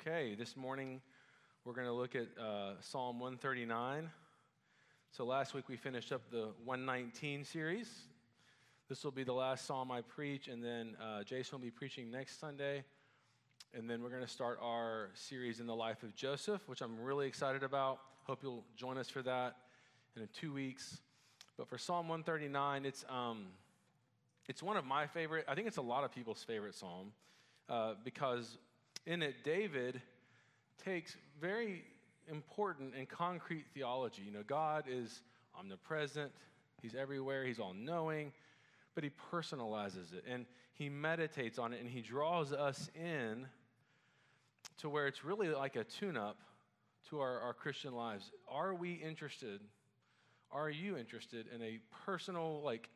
Okay, this morning we're going to look at uh, Psalm 139. So last week we finished up the 119 series. This will be the last psalm I preach, and then uh, Jason will be preaching next Sunday. And then we're going to start our series in the life of Joseph, which I'm really excited about. Hope you'll join us for that in two weeks. But for Psalm 139, it's, um, it's one of my favorite, I think it's a lot of people's favorite psalm uh, because in it, David takes very important and concrete theology. You know, God is omnipresent, He's everywhere, He's all knowing, but He personalizes it and He meditates on it and He draws us in to where it's really like a tune up to our, our Christian lives. Are we interested? Are you interested in a personal, like,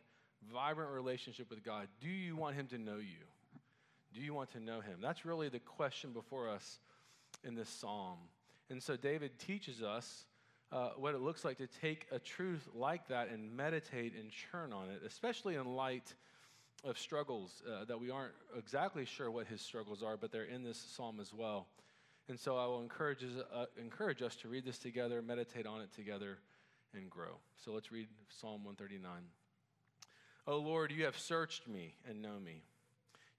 vibrant relationship with God? Do you want Him to know you? Do you want to know Him? That's really the question before us in this psalm. And so David teaches us uh, what it looks like to take a truth like that and meditate and churn on it, especially in light of struggles uh, that we aren't exactly sure what his struggles are, but they're in this psalm as well. And so I will encourage, uh, encourage us to read this together, meditate on it together, and grow. So let's read Psalm 139. O Lord, you have searched me and know me.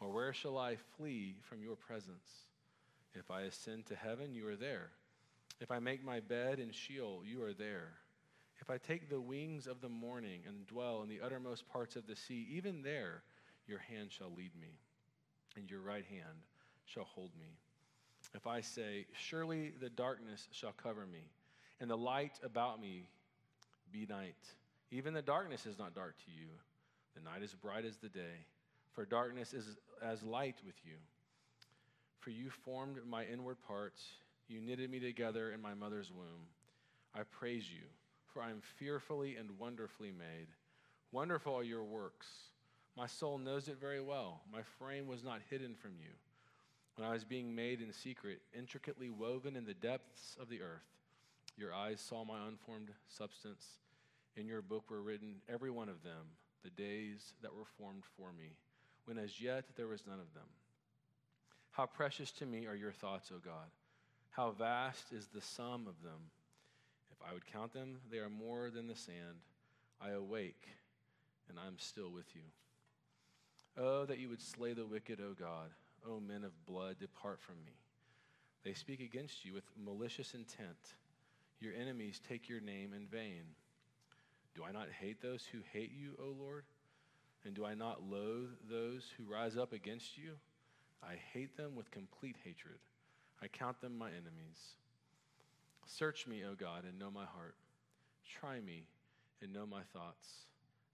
Or where shall I flee from your presence? If I ascend to heaven, you are there. If I make my bed in Sheol, you are there. If I take the wings of the morning and dwell in the uttermost parts of the sea, even there your hand shall lead me, and your right hand shall hold me. If I say, Surely the darkness shall cover me, and the light about me be night, even the darkness is not dark to you. The night is bright as the day, for darkness is as light with you. For you formed my inward parts, you knitted me together in my mother's womb. I praise you, for I am fearfully and wonderfully made. Wonderful are your works. My soul knows it very well. My frame was not hidden from you. When I was being made in secret, intricately woven in the depths of the earth, your eyes saw my unformed substance. In your book were written, every one of them, the days that were formed for me, when as yet there was none of them. How precious to me are your thoughts, O God. How vast is the sum of them. If I would count them, they are more than the sand. I awake, and I'm still with you. Oh, that you would slay the wicked, O God. O men of blood, depart from me. They speak against you with malicious intent. Your enemies take your name in vain. Do I not hate those who hate you, O Lord? And do I not loathe those who rise up against you? I hate them with complete hatred. I count them my enemies. Search me, O God, and know my heart. Try me and know my thoughts,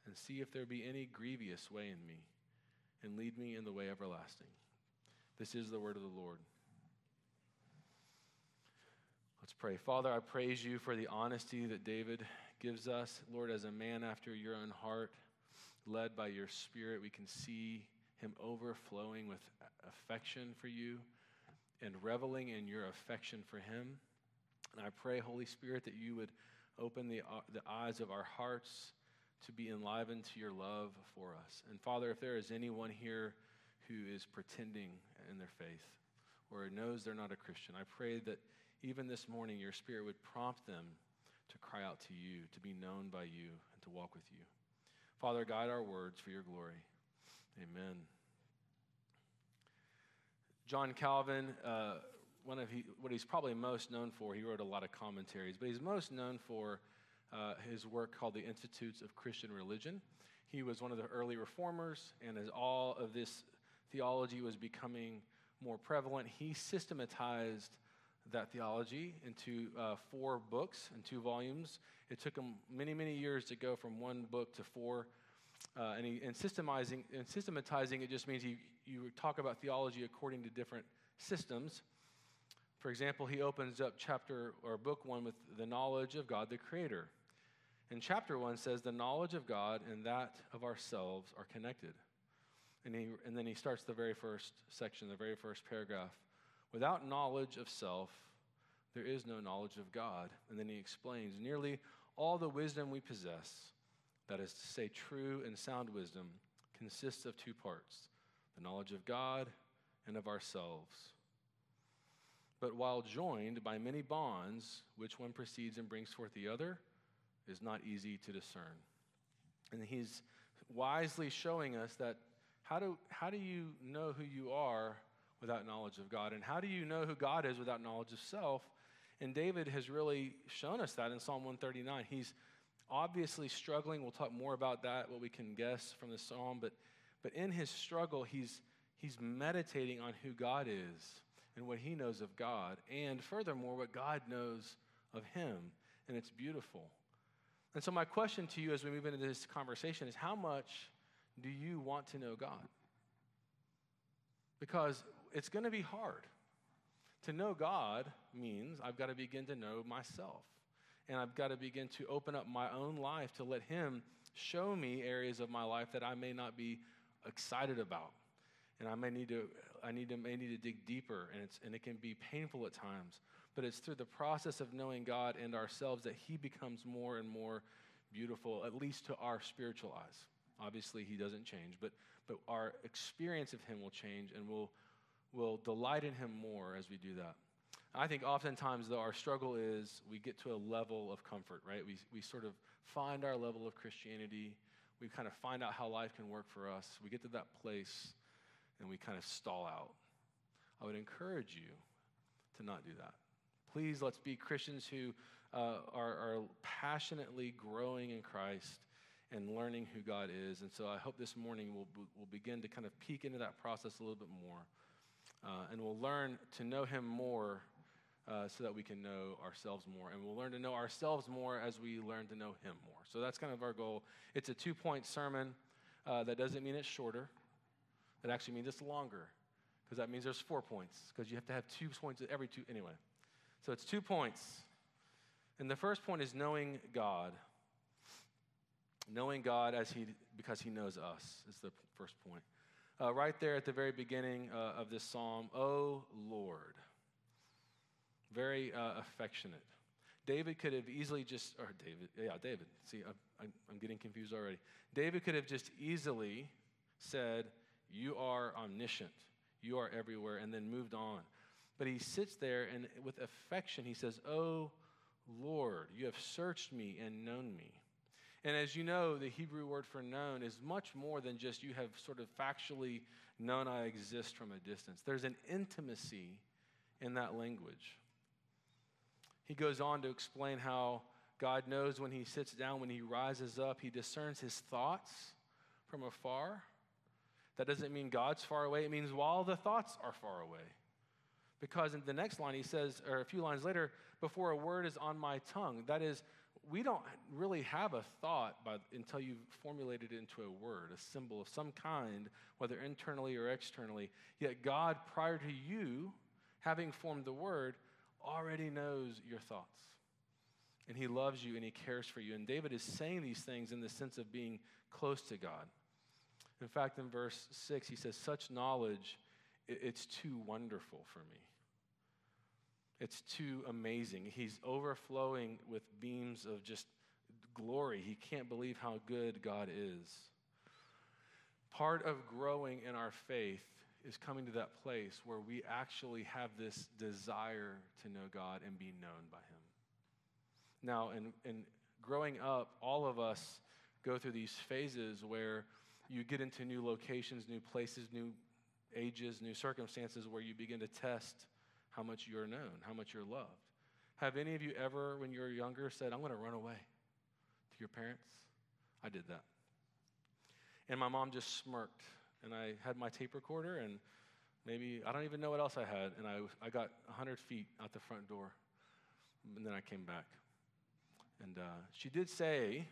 and see if there be any grievous way in me, and lead me in the way everlasting. This is the word of the Lord. Let's pray. Father, I praise you for the honesty that David gives us. Lord, as a man after your own heart, led by your spirit, we can see him overflowing with affection for you and reveling in your affection for him. And I pray, Holy Spirit, that you would open the, uh, the eyes of our hearts to be enlivened to your love for us. And Father, if there is anyone here who is pretending in their faith or knows they're not a Christian, I pray that even this morning your Spirit would prompt them to cry out to you, to be known by you, and to walk with you. Father, guide our words for your glory. Amen. John Calvin, uh, one of he, what he's probably most known for, he wrote a lot of commentaries, but he's most known for uh, his work called The Institutes of Christian Religion. He was one of the early reformers, and as all of this theology was becoming more prevalent, he systematized that theology into uh, four books and two volumes. It took him many, many years to go from one book to four. Uh, and, he, and, systematizing, and systematizing it just means he, you talk about theology according to different systems. For example, he opens up chapter or book one with the knowledge of God the Creator. And chapter one says the knowledge of God and that of ourselves are connected. And, he, and then he starts the very first section, the very first paragraph. Without knowledge of self, there is no knowledge of God. And then he explains nearly all the wisdom we possess, that is to say, true and sound wisdom, consists of two parts the knowledge of God and of ourselves. But while joined by many bonds, which one precedes and brings forth the other, is not easy to discern. And he's wisely showing us that how do, how do you know who you are without knowledge of God? And how do you know who God is without knowledge of self? And David has really shown us that in Psalm 139. He's obviously struggling. We'll talk more about that, what we can guess from the psalm. But, but in his struggle, he's, he's meditating on who God is and what he knows of God. And furthermore, what God knows of him. And it's beautiful. And so, my question to you as we move into this conversation is how much do you want to know God? Because it's going to be hard. To know God means I've got to begin to know myself. And I've got to begin to open up my own life to let Him show me areas of my life that I may not be excited about. And I may need to, I need to, may need to dig deeper, and, it's, and it can be painful at times. But it's through the process of knowing God and ourselves that He becomes more and more beautiful, at least to our spiritual eyes. Obviously, he doesn't change, but, but our experience of him will change and we'll, we'll delight in him more as we do that. I think oftentimes, though, our struggle is we get to a level of comfort, right? We, we sort of find our level of Christianity. We kind of find out how life can work for us. We get to that place and we kind of stall out. I would encourage you to not do that. Please, let's be Christians who uh, are, are passionately growing in Christ and learning who God is. And so I hope this morning we'll, we'll begin to kind of peek into that process a little bit more. Uh, and we'll learn to know Him more uh, so that we can know ourselves more. And we'll learn to know ourselves more as we learn to know Him more. So that's kind of our goal. It's a two point sermon. Uh, that doesn't mean it's shorter, that actually means it's longer, because that means there's four points, because you have to have two points every two. Anyway, so it's two points. And the first point is knowing God. Knowing God as he, because he knows us is the first point. Uh, right there at the very beginning uh, of this psalm, oh Lord. Very uh, affectionate. David could have easily just, or David, yeah, David. See, I'm, I'm getting confused already. David could have just easily said, You are omniscient, you are everywhere, and then moved on. But he sits there and with affection, he says, Oh Lord, you have searched me and known me. And as you know, the Hebrew word for known is much more than just you have sort of factually known I exist from a distance. There's an intimacy in that language. He goes on to explain how God knows when he sits down, when he rises up, he discerns his thoughts from afar. That doesn't mean God's far away, it means while the thoughts are far away. Because in the next line, he says, or a few lines later, before a word is on my tongue. That is, we don't really have a thought by, until you've formulated it into a word, a symbol of some kind, whether internally or externally. Yet God, prior to you having formed the word, already knows your thoughts. And he loves you and he cares for you. And David is saying these things in the sense of being close to God. In fact, in verse 6, he says, Such knowledge, it's too wonderful for me. It's too amazing. He's overflowing with beams of just glory. He can't believe how good God is. Part of growing in our faith is coming to that place where we actually have this desire to know God and be known by Him. Now, in, in growing up, all of us go through these phases where you get into new locations, new places, new ages, new circumstances where you begin to test how much you're known, how much you're loved. Have any of you ever, when you were younger, said, I'm going to run away to your parents? I did that. And my mom just smirked. And I had my tape recorder, and maybe, I don't even know what else I had. And I, I got 100 feet out the front door. And then I came back. And uh, she did say,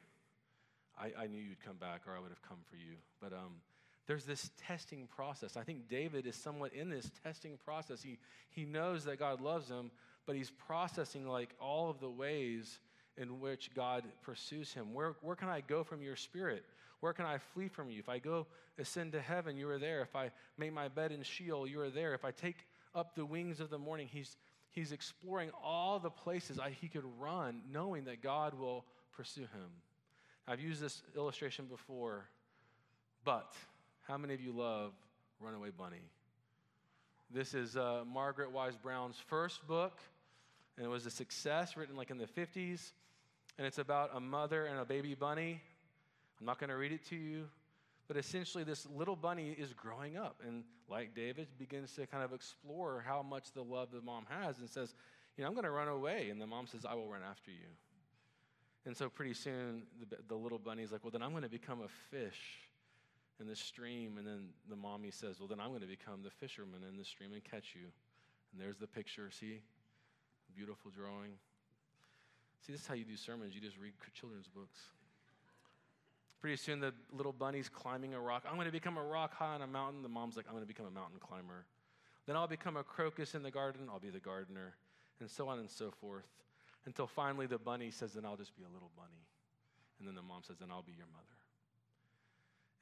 I, I, knew you'd come back, or I would have come for you. But um, there's this testing process. I think David is somewhat in this testing process. He, he knows that God loves him, but he's processing like all of the ways in which God pursues him. Where, where can I go from your spirit? Where can I flee from you? If I go ascend to heaven, you are there. If I make my bed in Sheol, you are there. If I take up the wings of the morning, he's, he's exploring all the places I, he could run, knowing that God will pursue him. I've used this illustration before, but how many of you love Runaway Bunny? This is uh, Margaret Wise Brown's first book, and it was a success, written like in the 50s. And it's about a mother and a baby bunny. I'm not going to read it to you, but essentially, this little bunny is growing up. And like David, begins to kind of explore how much the love the mom has and says, You know, I'm going to run away. And the mom says, I will run after you. And so pretty soon, the, the little bunny's like, Well, then I'm going to become a fish in the stream. And then the mommy says, Well, then I'm going to become the fisherman in the stream and catch you. And there's the picture. See? Beautiful drawing. See, this is how you do sermons. You just read children's books. Pretty soon, the little bunny's climbing a rock. I'm going to become a rock high on a mountain. The mom's like, I'm going to become a mountain climber. Then I'll become a crocus in the garden. I'll be the gardener. And so on and so forth. Until finally, the bunny says, Then I'll just be a little bunny. And then the mom says, Then I'll be your mother.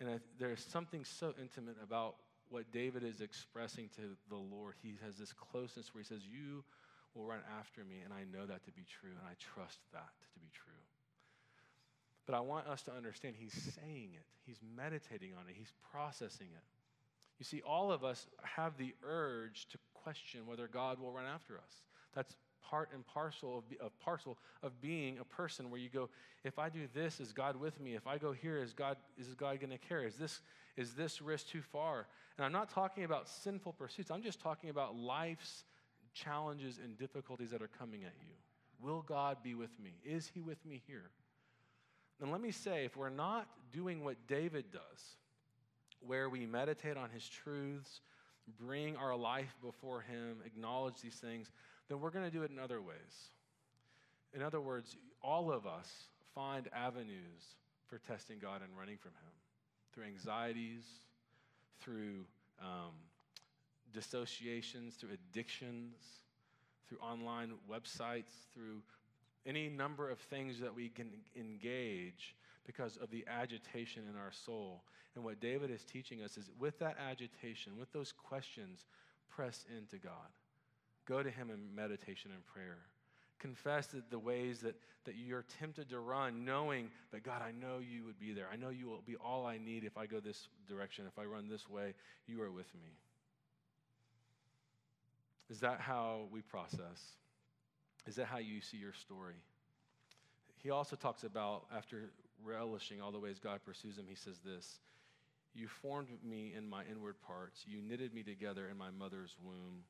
And I, there's something so intimate about what David is expressing to the Lord. He has this closeness where he says, You will run after me, and I know that to be true, and I trust that to be true. But I want us to understand he's saying it, he's meditating on it, he's processing it. You see, all of us have the urge to question whether God will run after us. That's part and parcel of, of parcel of being a person where you go, if I do this, is God with me? If I go here, is God is God going to care? Is this is this risk too far? And I'm not talking about sinful pursuits. I'm just talking about life's challenges and difficulties that are coming at you. Will God be with me? Is he with me here? And let me say, if we're not doing what David does, where we meditate on his truths, bring our life before him, acknowledge these things, then we're going to do it in other ways. In other words, all of us find avenues for testing God and running from him through anxieties, through um, dissociations, through addictions, through online websites, through any number of things that we can engage because of the agitation in our soul. And what David is teaching us is with that agitation, with those questions, press into God. Go to Him in meditation and prayer. Confess that the ways that, that you're tempted to run, knowing that God, I know you would be there. I know you will be all I need if I go this direction. If I run this way, you are with me. Is that how we process? Is that how you see your story? He also talks about, after relishing all the ways God pursues him, he says this You formed me in my inward parts, you knitted me together in my mother's womb.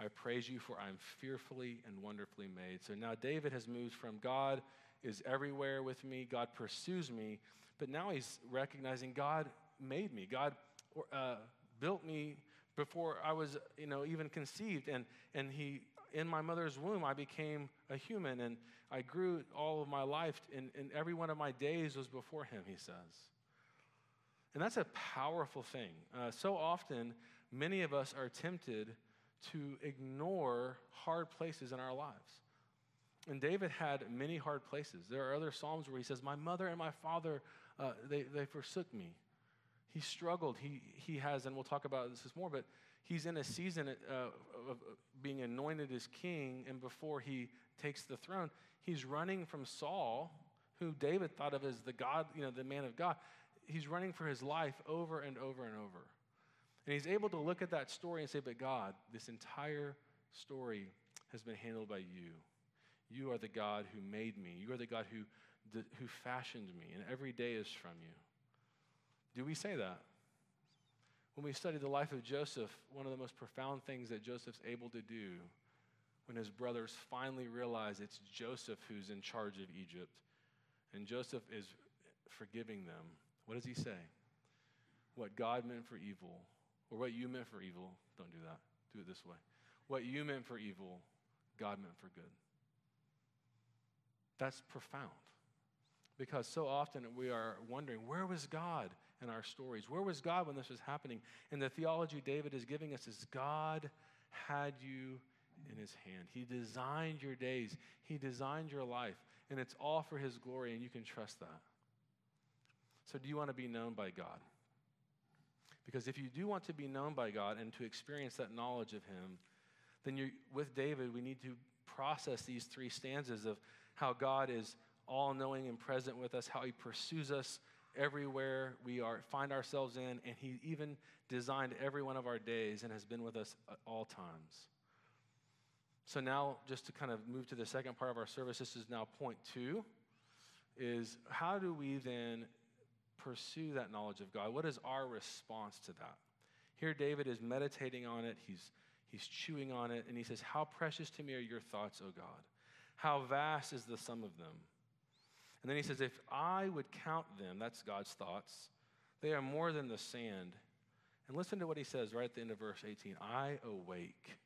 I praise you, for I am fearfully and wonderfully made. So now David has moved from God is everywhere with me, God pursues me, but now he's recognizing God made me. God uh, built me before I was, you know, even conceived, and and he in my mother's womb, I became a human and I grew all of my life, and, and every one of my days was before him, he says. And that's a powerful thing. Uh, so often, many of us are tempted to ignore hard places in our lives. And David had many hard places. There are other Psalms where he says, My mother and my father, uh, they, they forsook me. He struggled. He, he has, and we'll talk about this more, but he's in a season uh, of being anointed as king, and before he takes the throne, he's running from Saul, who David thought of as the God, you know, the man of God. He's running for his life over and over and over. And he's able to look at that story and say, But God, this entire story has been handled by you. You are the God who made me. You are the God who, who fashioned me, and every day is from you. Do we say that? When we study the life of Joseph, one of the most profound things that Joseph's able to do when his brothers finally realize it's Joseph who's in charge of Egypt and Joseph is forgiving them, what does he say? What God meant for evil, or what you meant for evil, don't do that. Do it this way. What you meant for evil, God meant for good. That's profound. Because so often we are wondering, where was God in our stories? Where was God when this was happening? And the theology David is giving us is God had you in his hand. He designed your days, he designed your life, and it's all for his glory, and you can trust that. So, do you want to be known by God? Because if you do want to be known by God and to experience that knowledge of him, then you with David, we need to process these three stanzas of how God is all knowing and present with us, how he pursues us everywhere we are find ourselves in, and he even designed every one of our days and has been with us at all times. So now, just to kind of move to the second part of our service, this is now point two, is how do we then pursue that knowledge of God? What is our response to that? Here, David is meditating on it. He's He's chewing on it, and he says, How precious to me are your thoughts, O God? How vast is the sum of them? And then he says, If I would count them, that's God's thoughts, they are more than the sand. And listen to what he says right at the end of verse 18 I awake,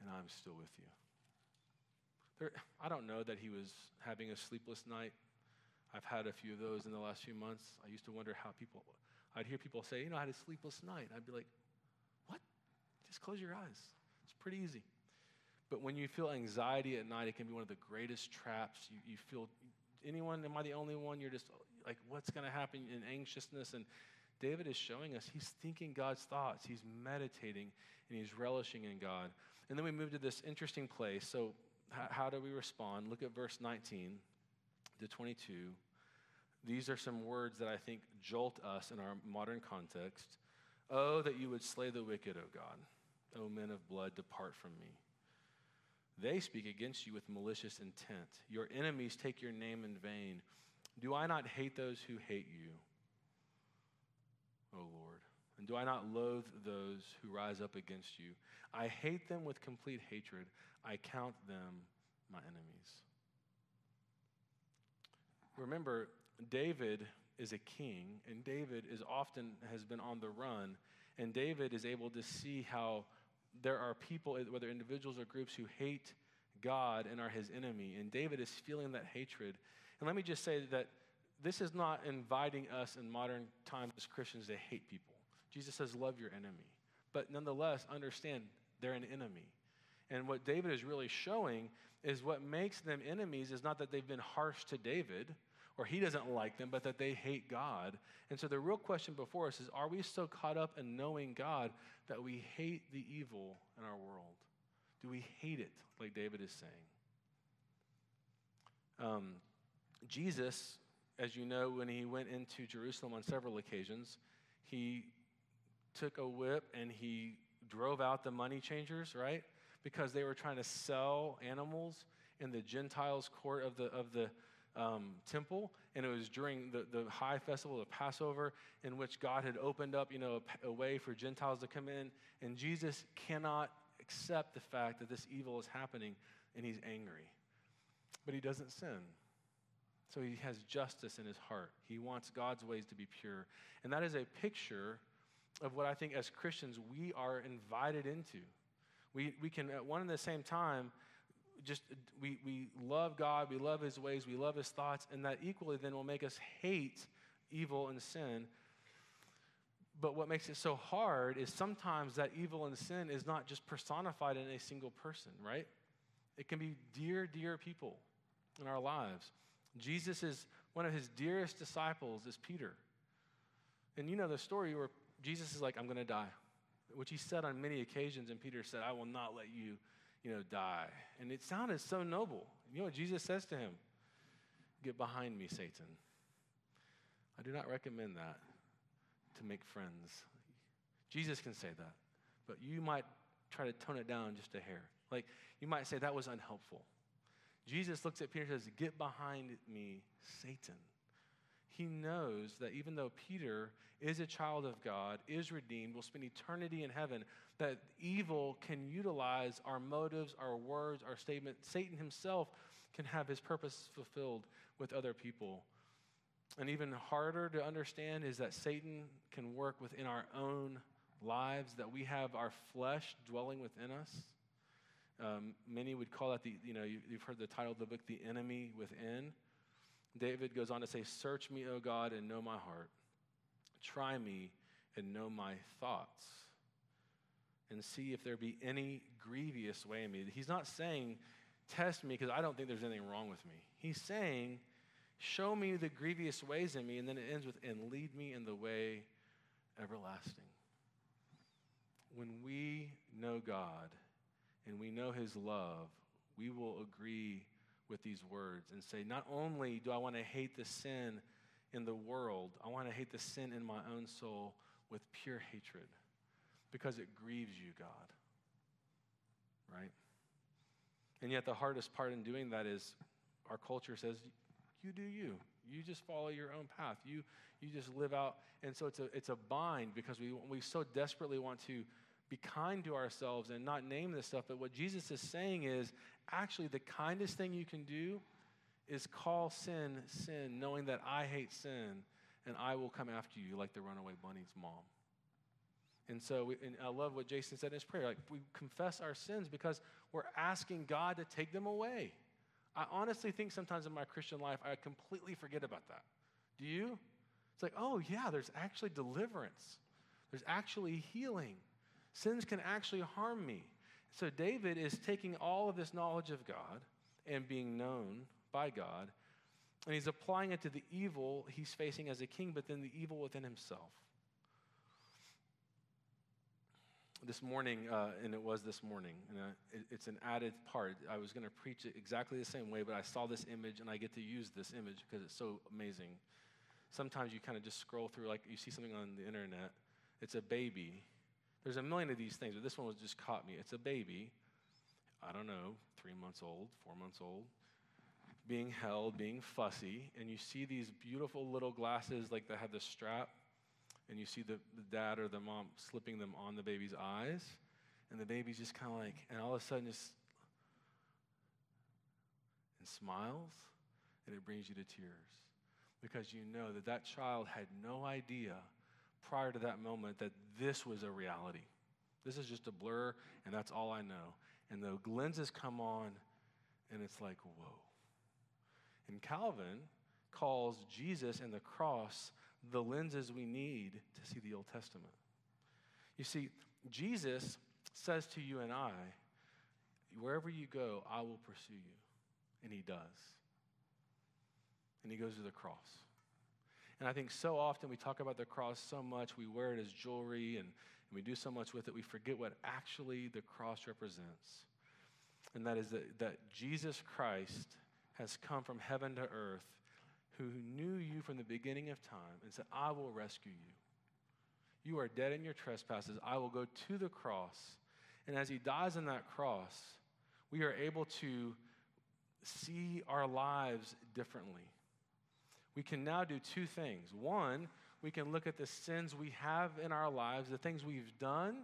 and I'm still with you. There, I don't know that he was having a sleepless night. I've had a few of those in the last few months. I used to wonder how people, I'd hear people say, you know, I had a sleepless night. I'd be like, what? just close your eyes. It's pretty easy. But when you feel anxiety at night, it can be one of the greatest traps. You, you feel, anyone, am I the only one? You're just like, what's going to happen in anxiousness? And David is showing us he's thinking God's thoughts, he's meditating, and he's relishing in God. And then we move to this interesting place. So, how, how do we respond? Look at verse 19 to 22. These are some words that I think jolt us in our modern context. Oh, that you would slay the wicked, O God. O men of blood, depart from me. They speak against you with malicious intent. Your enemies take your name in vain. Do I not hate those who hate you, O Lord? And do I not loathe those who rise up against you? I hate them with complete hatred. I count them my enemies. Remember, David is a king, and David is often has been on the run, and David is able to see how there are people, whether individuals or groups, who hate God and are his enemy. And David is feeling that hatred. And let me just say that this is not inviting us in modern times as Christians to hate people. Jesus says, Love your enemy. But nonetheless, understand they're an enemy. And what David is really showing is what makes them enemies is not that they've been harsh to David or he doesn't like them, but that they hate God. And so the real question before us is are we so caught up in knowing God that we hate the evil in our world? Do we hate it, like David is saying? Um, Jesus, as you know, when he went into Jerusalem on several occasions, he took a whip and he drove out the money changers, right? Because they were trying to sell animals in the Gentiles' court of the, of the um, temple, and it was during the, the high festival of Passover, in which God had opened up, you know, a, a way for Gentiles to come in, and Jesus cannot accept the fact that this evil is happening, and he's angry. But he doesn't sin. So he has justice in his heart. He wants God's ways to be pure. And that is a picture of what I think as Christians we are invited into. We, we can, at one and the same time, just we, we love God, we love his ways, we love his thoughts, and that equally then will make us hate evil and sin. But what makes it so hard is sometimes that evil and sin is not just personified in a single person, right? It can be dear, dear people in our lives. Jesus is one of his dearest disciples is Peter. And you know the story where Jesus is like, I'm going to die, which he said on many occasions, and Peter said, I will not let you you know, die. And it sounded so noble. You know what Jesus says to him? Get behind me, Satan. I do not recommend that to make friends. Jesus can say that, but you might try to tone it down just a hair. Like, you might say that was unhelpful. Jesus looks at Peter and says, Get behind me, Satan. He knows that even though Peter is a child of God, is redeemed, will spend eternity in heaven, that evil can utilize our motives, our words, our statement. Satan himself can have his purpose fulfilled with other people. And even harder to understand is that Satan can work within our own lives, that we have our flesh dwelling within us. Um, many would call that the, you know, you, you've heard the title of the book, The Enemy Within. David goes on to say, Search me, O God, and know my heart. Try me and know my thoughts and see if there be any grievous way in me. He's not saying, test me because I don't think there's anything wrong with me. He's saying, show me the grievous ways in me. And then it ends with, and lead me in the way everlasting. When we know God and we know his love, we will agree with these words and say, not only do I want to hate the sin in the world, I want to hate the sin in my own soul with pure hatred because it grieves you, God. Right? And yet, the hardest part in doing that is our culture says, you do you. You just follow your own path. You, you just live out. And so it's a, it's a bind because we, we so desperately want to be kind to ourselves and not name this stuff. But what Jesus is saying is actually the kindest thing you can do is call sin sin, knowing that I hate sin and I will come after you like the runaway bunny's mom. And so, we, and I love what Jason said in his prayer. Like, we confess our sins because we're asking God to take them away. I honestly think sometimes in my Christian life, I completely forget about that. Do you? It's like, oh, yeah, there's actually deliverance, there's actually healing. Sins can actually harm me. So, David is taking all of this knowledge of God and being known by God, and he's applying it to the evil he's facing as a king, but then the evil within himself. this morning, uh, and it was this morning, and uh, it, it's an added part. I was going to preach it exactly the same way, but I saw this image, and I get to use this image because it's so amazing. Sometimes you kind of just scroll through, like you see something on the internet. It's a baby. There's a million of these things, but this one was just caught me. It's a baby, I don't know, three months old, four months old, being held, being fussy, and you see these beautiful little glasses like that have the strap and you see the, the dad or the mom slipping them on the baby's eyes, and the baby's just kind of like, and all of a sudden just and smiles, and it brings you to tears because you know that that child had no idea prior to that moment that this was a reality. This is just a blur, and that's all I know. And the lenses come on, and it's like, whoa. And Calvin calls Jesus and the cross the lenses we need to see the Old Testament. You see, Jesus says to you and I, wherever you go, I will pursue you. And he does. And he goes to the cross. And I think so often we talk about the cross so much, we wear it as jewelry and, and we do so much with it, we forget what actually the cross represents. And that is that, that Jesus Christ has come from heaven to earth who knew you from the beginning of time and said, I will rescue you. You are dead in your trespasses. I will go to the cross. And as he dies on that cross, we are able to see our lives differently. We can now do two things. One, we can look at the sins we have in our lives, the things we've done,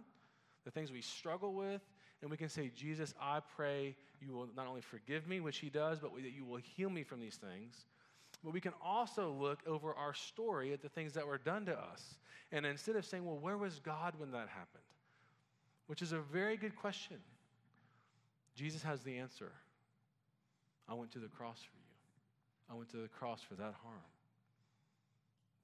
the things we struggle with, and we can say, Jesus, I pray you will not only forgive me, which he does, but that you will heal me from these things. But we can also look over our story at the things that were done to us. And instead of saying, well, where was God when that happened? Which is a very good question. Jesus has the answer. I went to the cross for you. I went to the cross for that harm.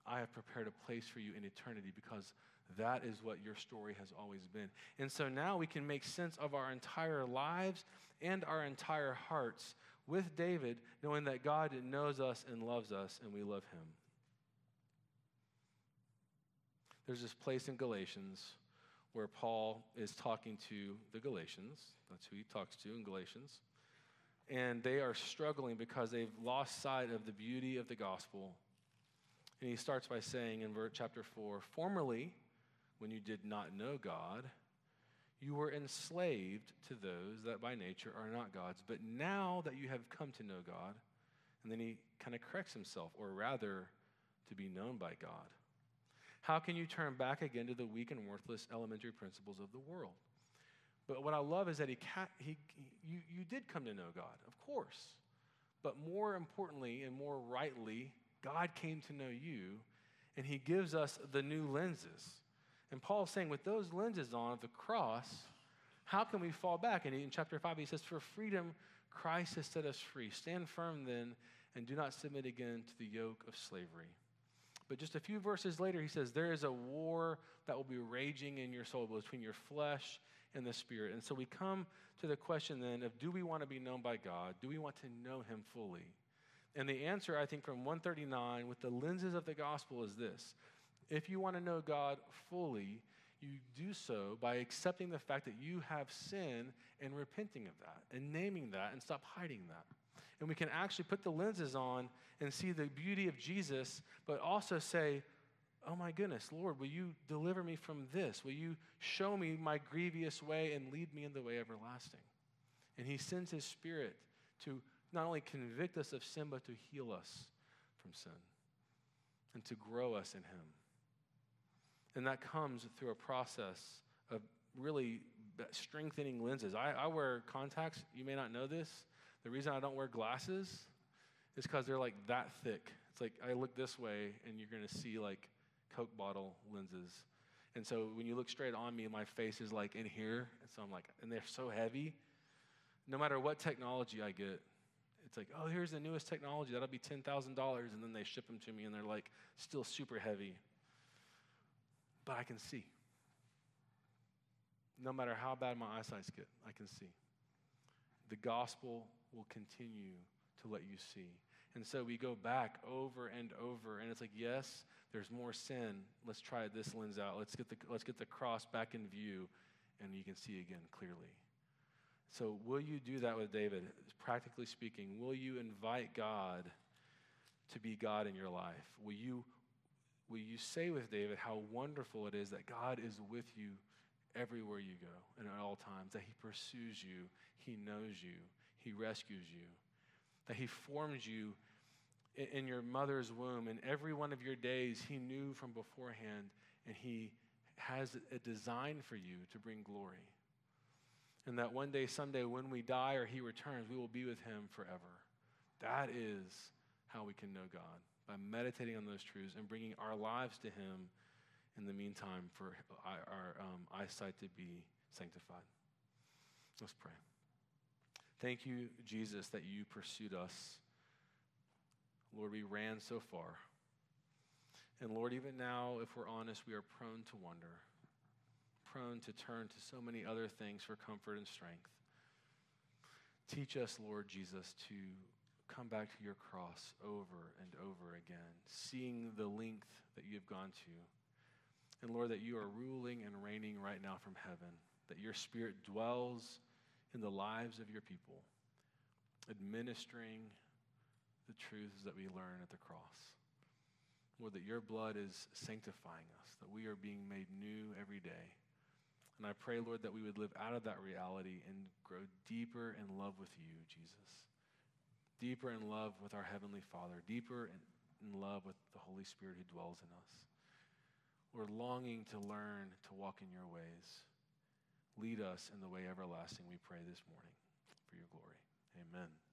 I have prepared a place for you in eternity because that is what your story has always been. And so now we can make sense of our entire lives and our entire hearts with David, knowing that God knows us and loves us, and we love him. There's this place in Galatians where Paul is talking to the Galatians. That's who he talks to in Galatians. And they are struggling because they've lost sight of the beauty of the gospel. And he starts by saying in verse chapter 4 Formerly, when you did not know God, you were enslaved to those that by nature are not God's. But now that you have come to know God, and then he kind of corrects himself, or rather, to be known by God. How can you turn back again to the weak and worthless elementary principles of the world? But what I love is that he, he, you, you did come to know God, of course. But more importantly and more rightly, God came to know you, and he gives us the new lenses. And Paul's saying, with those lenses on of the cross, how can we fall back? And in chapter 5, he says, For freedom, Christ has set us free. Stand firm then, and do not submit again to the yoke of slavery. But just a few verses later, he says, There is a war that will be raging in your soul between your flesh and the spirit. And so we come to the question then of do we want to be known by God? Do we want to know him fully? And the answer, I think, from 139 with the lenses of the gospel is this if you want to know God fully, you do so by accepting the fact that you have sin and repenting of that and naming that and stop hiding that. And we can actually put the lenses on and see the beauty of Jesus, but also say, Oh my goodness, Lord, will you deliver me from this? Will you show me my grievous way and lead me in the way everlasting? And He sends His Spirit to not only convict us of sin, but to heal us from sin and to grow us in Him. And that comes through a process of really strengthening lenses. I, I wear contacts. You may not know this. The reason I don't wear glasses is because they're like that thick. It's like I look this way and you're going to see like Coke bottle lenses. And so when you look straight on me, my face is like in here. And so I'm like, and they're so heavy. No matter what technology I get, it's like, oh, here's the newest technology. That'll be $10,000. And then they ship them to me and they're like still super heavy but I can see. No matter how bad my eyesight get, I can see. The gospel will continue to let you see. And so we go back over and over, and it's like, yes, there's more sin. Let's try this lens out. Let's get the, let's get the cross back in view, and you can see again clearly. So, will you do that with David? Practically speaking, will you invite God to be God in your life? Will you will you say with David how wonderful it is that God is with you everywhere you go and at all times, that he pursues you, he knows you, he rescues you, that he forms you in your mother's womb, and every one of your days he knew from beforehand, and he has a design for you to bring glory. And that one day, someday, when we die or he returns, we will be with him forever. That is how we can know God by meditating on those truths and bringing our lives to Him in the meantime for our um, eyesight to be sanctified. Let's pray. Thank you, Jesus, that you pursued us. Lord, we ran so far. And Lord, even now, if we're honest, we are prone to wonder, prone to turn to so many other things for comfort and strength. Teach us, Lord Jesus, to come back to your cross over and over again, seeing the length that you have gone to. And Lord, that you are ruling and reigning right now from heaven, that your spirit dwells in the lives of your people, administering the truths that we learn at the cross. Lord, that your blood is sanctifying us, that we are being made new every day. And I pray, Lord, that we would live out of that reality and grow deeper in love with you, Jesus deeper in love with our Heavenly Father, deeper in, in love with the Holy Spirit who dwells in us. We're longing to learn to walk in your ways. Lead us in the way everlasting, we pray this morning for your glory. Amen.